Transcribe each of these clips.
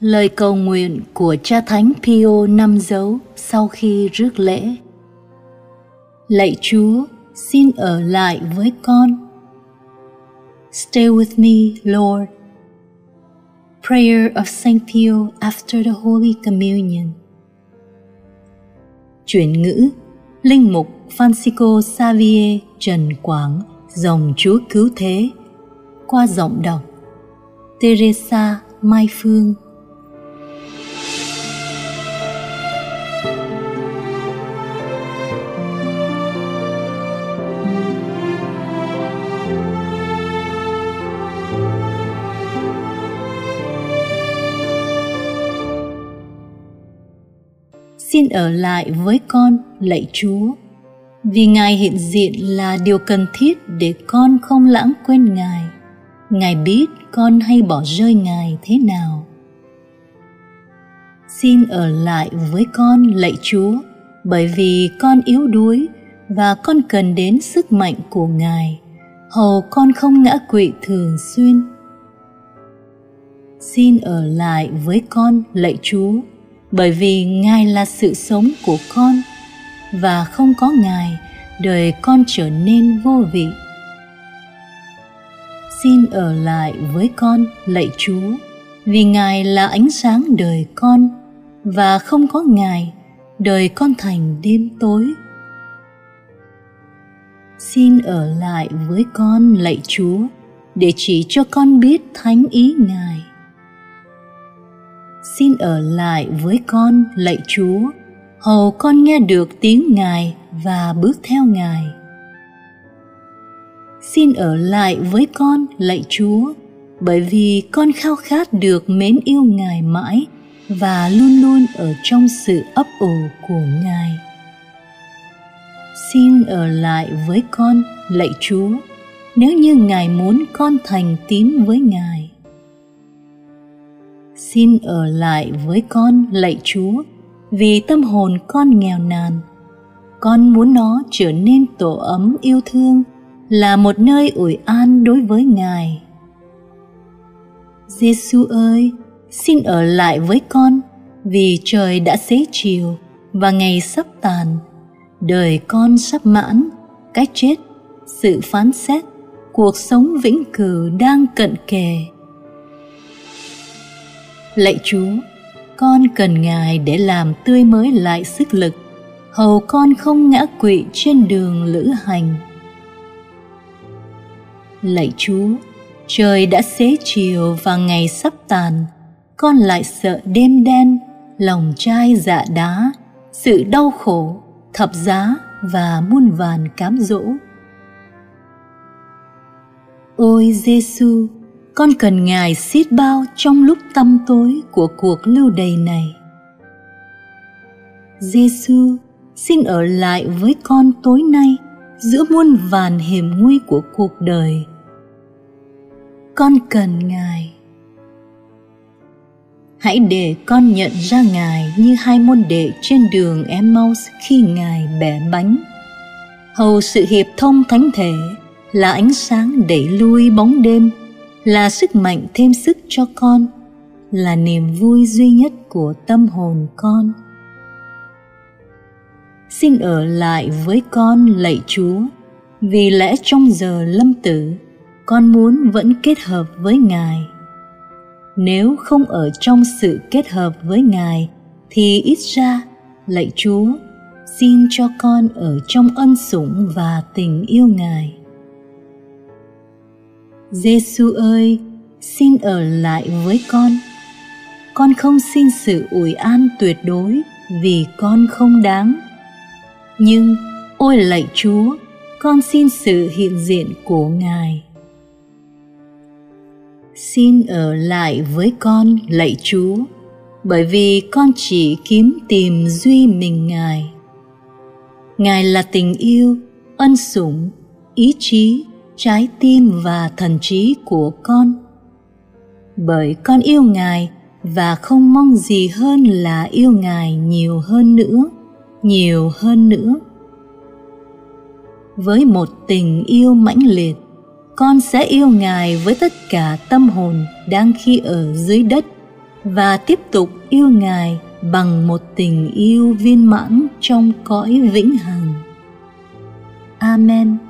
Lời cầu nguyện của cha thánh Pio năm dấu sau khi rước lễ. Lạy Chúa, xin ở lại với con. Stay with me, Lord. Prayer of Saint Pio after the Holy Communion. Chuyển ngữ Linh mục Francisco Xavier Trần Quảng Dòng Chúa Cứu Thế Qua giọng đọc Teresa Mai Phương xin ở lại với con, lạy chúa. Vì ngài hiện diện là điều cần thiết để con không lãng quên ngài. Ngài biết con hay bỏ rơi ngài thế nào. Xin ở lại với con, lạy chúa, bởi vì con yếu đuối và con cần đến sức mạnh của ngài. Hầu con không ngã quỵ thường xuyên. Xin ở lại với con, lạy chúa bởi vì ngài là sự sống của con, và không có ngài, đời con trở nên vô vị. Xin ở lại với con, lạy chúa, vì ngài là ánh sáng đời con, và không có ngài, đời con thành đêm tối. Xin ở lại với con, lạy chúa, để chỉ cho con biết thánh ý ngài xin ở lại với con, lạy chúa. Hầu con nghe được tiếng ngài và bước theo ngài. Xin ở lại với con, lạy chúa, bởi vì con khao khát được mến yêu ngài mãi và luôn luôn ở trong sự ấp ủ của ngài. Xin ở lại với con, lạy chúa, nếu như ngài muốn con thành tín với ngài xin ở lại với con, lạy chúa, vì tâm hồn con nghèo nàn. Con muốn nó trở nên tổ ấm yêu thương, là một nơi ủi an đối với ngài. Giêsu ơi, xin ở lại với con, vì trời đã xế chiều và ngày sắp tàn. Đời con sắp mãn, cái chết, sự phán xét, cuộc sống vĩnh cửu đang cận kề lạy chúa, con cần ngài để làm tươi mới lại sức lực. Hầu con không ngã quỵ trên đường lữ hành. Lạy chúa, trời đã xế chiều và ngày sắp tàn. Con lại sợ đêm đen, lòng trai dạ đá, sự đau khổ, thập giá và muôn vàn cám dỗ. Ôi giêsu con cần ngài xiết bao trong lúc tâm tối của cuộc lưu đày này. Giêsu xin ở lại với con tối nay giữa muôn vàn hiểm nguy của cuộc đời. Con cần ngài. Hãy để con nhận ra ngài như hai môn đệ trên đường emmaus khi ngài bẻ bánh. Hầu sự hiệp thông thánh thể là ánh sáng đẩy lui bóng đêm là sức mạnh thêm sức cho con, là niềm vui duy nhất của tâm hồn con. Xin ở lại với con, lạy chúa, vì lẽ trong giờ lâm tử, con muốn vẫn kết hợp với ngài. Nếu không ở trong sự kết hợp với ngài, thì ít ra, lạy chúa, xin cho con ở trong ân sủng và tình yêu ngài. Giêsu ơi, xin ở lại với con. Con không xin sự ủi an tuyệt đối vì con không đáng. Nhưng ôi lạy Chúa, con xin sự hiện diện của Ngài. Xin ở lại với con lạy Chúa, bởi vì con chỉ kiếm tìm duy mình Ngài. Ngài là tình yêu, ân sủng, ý chí trái tim và thần trí của con. Bởi con yêu ngài và không mong gì hơn là yêu ngài nhiều hơn nữa, nhiều hơn nữa. Với một tình yêu mãnh liệt, con sẽ yêu ngài với tất cả tâm hồn đang khi ở dưới đất và tiếp tục yêu ngài bằng một tình yêu viên mãn trong cõi vĩnh hằng. Amen.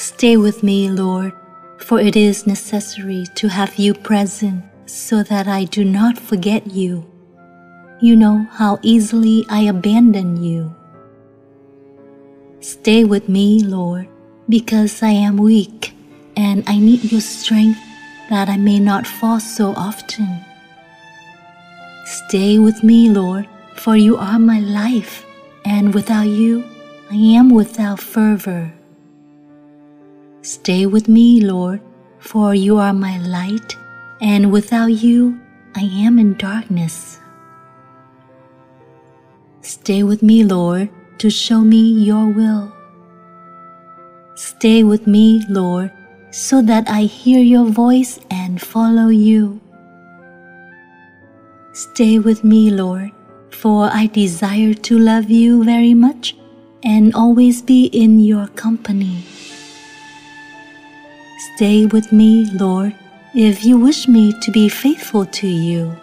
Stay with me, Lord, for it is necessary to have you present so that I do not forget you. You know how easily I abandon you. Stay with me, Lord, because I am weak and I need your strength that I may not fall so often. Stay with me, Lord, for you are my life, and without you, I am without fervor. Stay with me, Lord, for you are my light, and without you I am in darkness. Stay with me, Lord, to show me your will. Stay with me, Lord, so that I hear your voice and follow you. Stay with me, Lord, for I desire to love you very much and always be in your company. Stay with me, Lord, if you wish me to be faithful to you.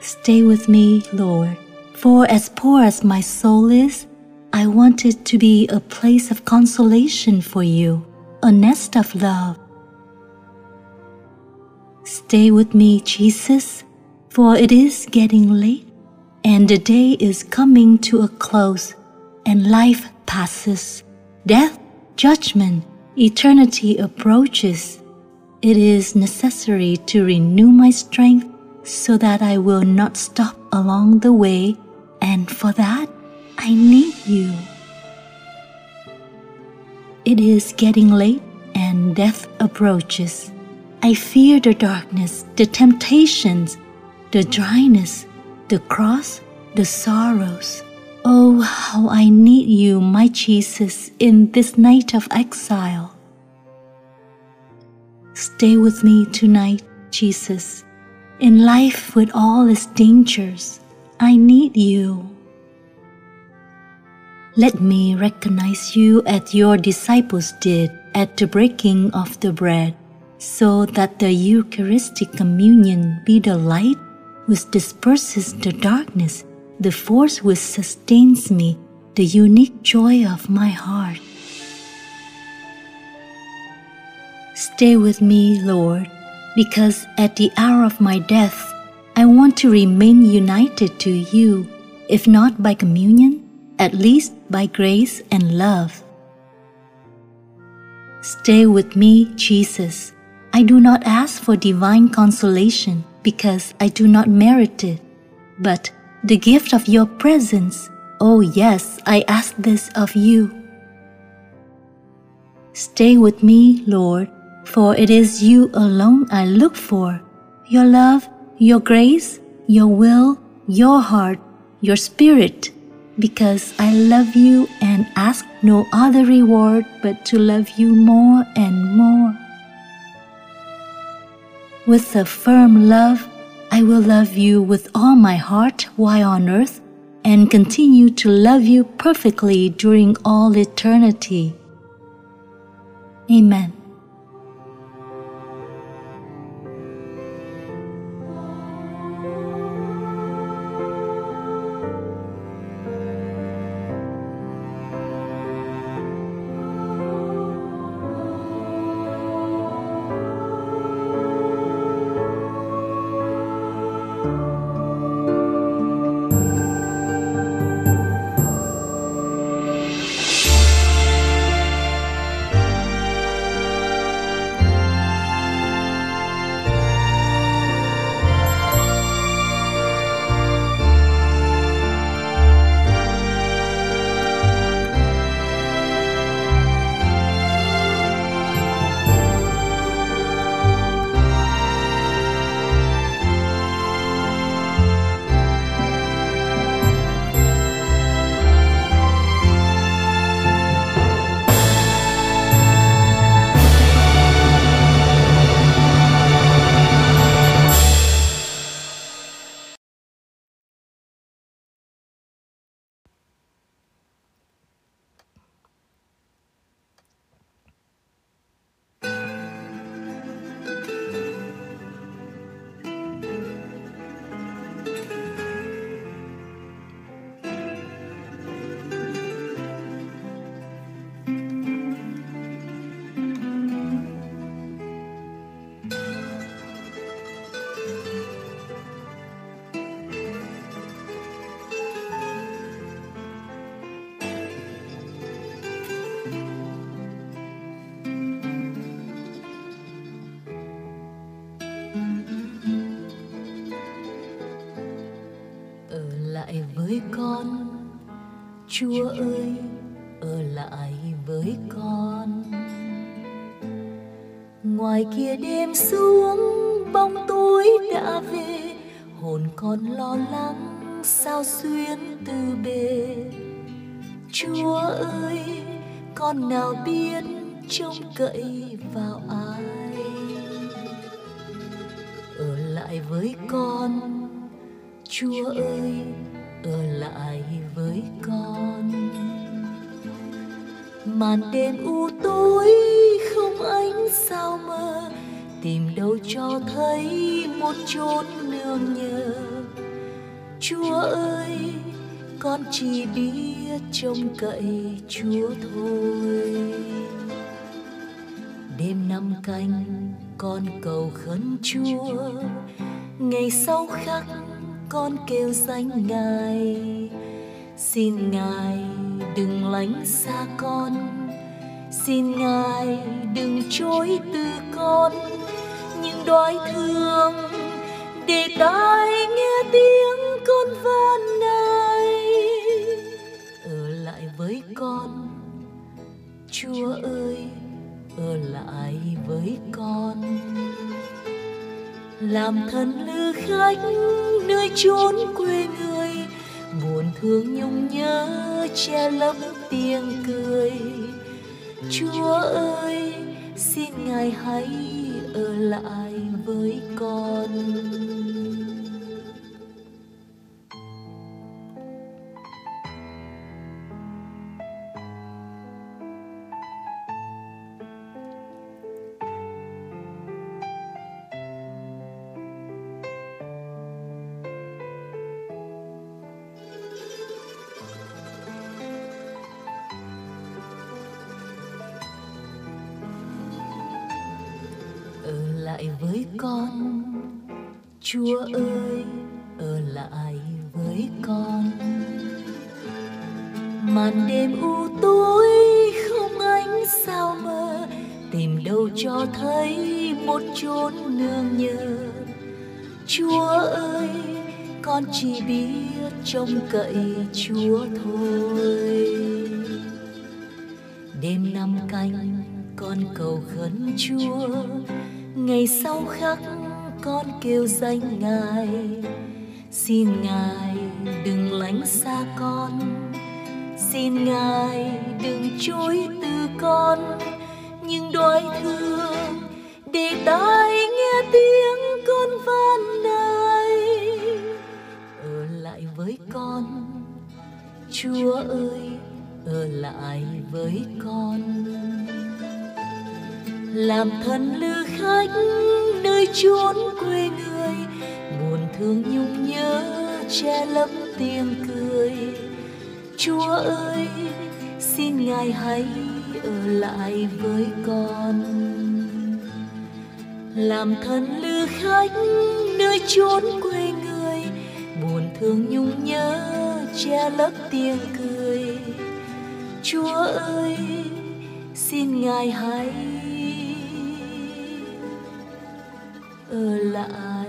Stay with me, Lord, for as poor as my soul is, I want it to be a place of consolation for you, a nest of love. Stay with me, Jesus, for it is getting late, and the day is coming to a close, and life passes, death, judgment, eternity approaches, it is necessary to renew my strength so that I will not stop along the way, and for that, I need you. It is getting late and death approaches. I fear the darkness, the temptations, the dryness, the cross, the sorrows. Oh, how I need you, my Jesus, in this night of exile. Stay with me tonight, Jesus. In life with all its dangers, I need you. Let me recognize you as your disciples did at the breaking of the bread, so that the Eucharistic communion be the light which disperses the darkness the force which sustains me, the unique joy of my heart. Stay with me, Lord, because at the hour of my death, I want to remain united to you, if not by communion, at least by grace and love. Stay with me, Jesus. I do not ask for divine consolation because I do not merit it, but the gift of your presence. Oh, yes, I ask this of you. Stay with me, Lord, for it is you alone I look for your love, your grace, your will, your heart, your spirit, because I love you and ask no other reward but to love you more and more. With a firm love, I will love you with all my heart while on earth and continue to love you perfectly during all eternity. Amen. Với con. Chúa ơi, ở lại với con. Ngoài kia đêm xuống, bóng tối đã về. Hồn con lo lắng, sao xuyên từ bề. Chúa ơi, con nào biết trông cậy vào ai? Ở lại với con. Chúa ơi ở lại với con. Màn đêm u tối không ánh sao mơ, tìm đâu cho thấy một chốn nương nhờ. Chúa ơi con chỉ biết trông cậy chúa thôi. Đêm năm canh con cầu khấn chúa. Ngày sau khắc con kêu danh ngài. Xin ngài đừng lánh xa con. Xin ngài đừng chối từ con. Những đói thương để tai nghe tiếng con van này. Ở lại với con. Chúa ơi, ở lại với con. Làm thân lư khách nơi chốn quê người, buồn thương nhung nhớ che lấp tiếng cười. Chúa ơi, xin ngài hãy ở lại với con. Lại với con. Chúa ơi ở lại với con. Màn đêm u tối không ánh sao mơ, tìm đâu cho thấy một chốn nương nhờ. Chúa ơi con chỉ biết trông cậy chúa thôi. Đêm năm canh con cầu khấn chúa ngày sau khắc con kêu danh ngài. Xin ngài đừng lánh xa con. Xin ngài đừng chối từ con. Nhưng đói thương để tai nghe tiếng con van này. Ở lại với con. Chúa ơi, ở lại với con làm thân lữ khách, nơi chốn quê người. Buồn thương nhung nhớ, che lấp tiếng cười. Chúa ơi, xin ngài hãy ở lại với con. Làm thân lữ khách, nơi chốn quê người. Buồn thương nhung nhớ, che lấp tiếng cười. Chúa ơi, xin ngài hãy 后来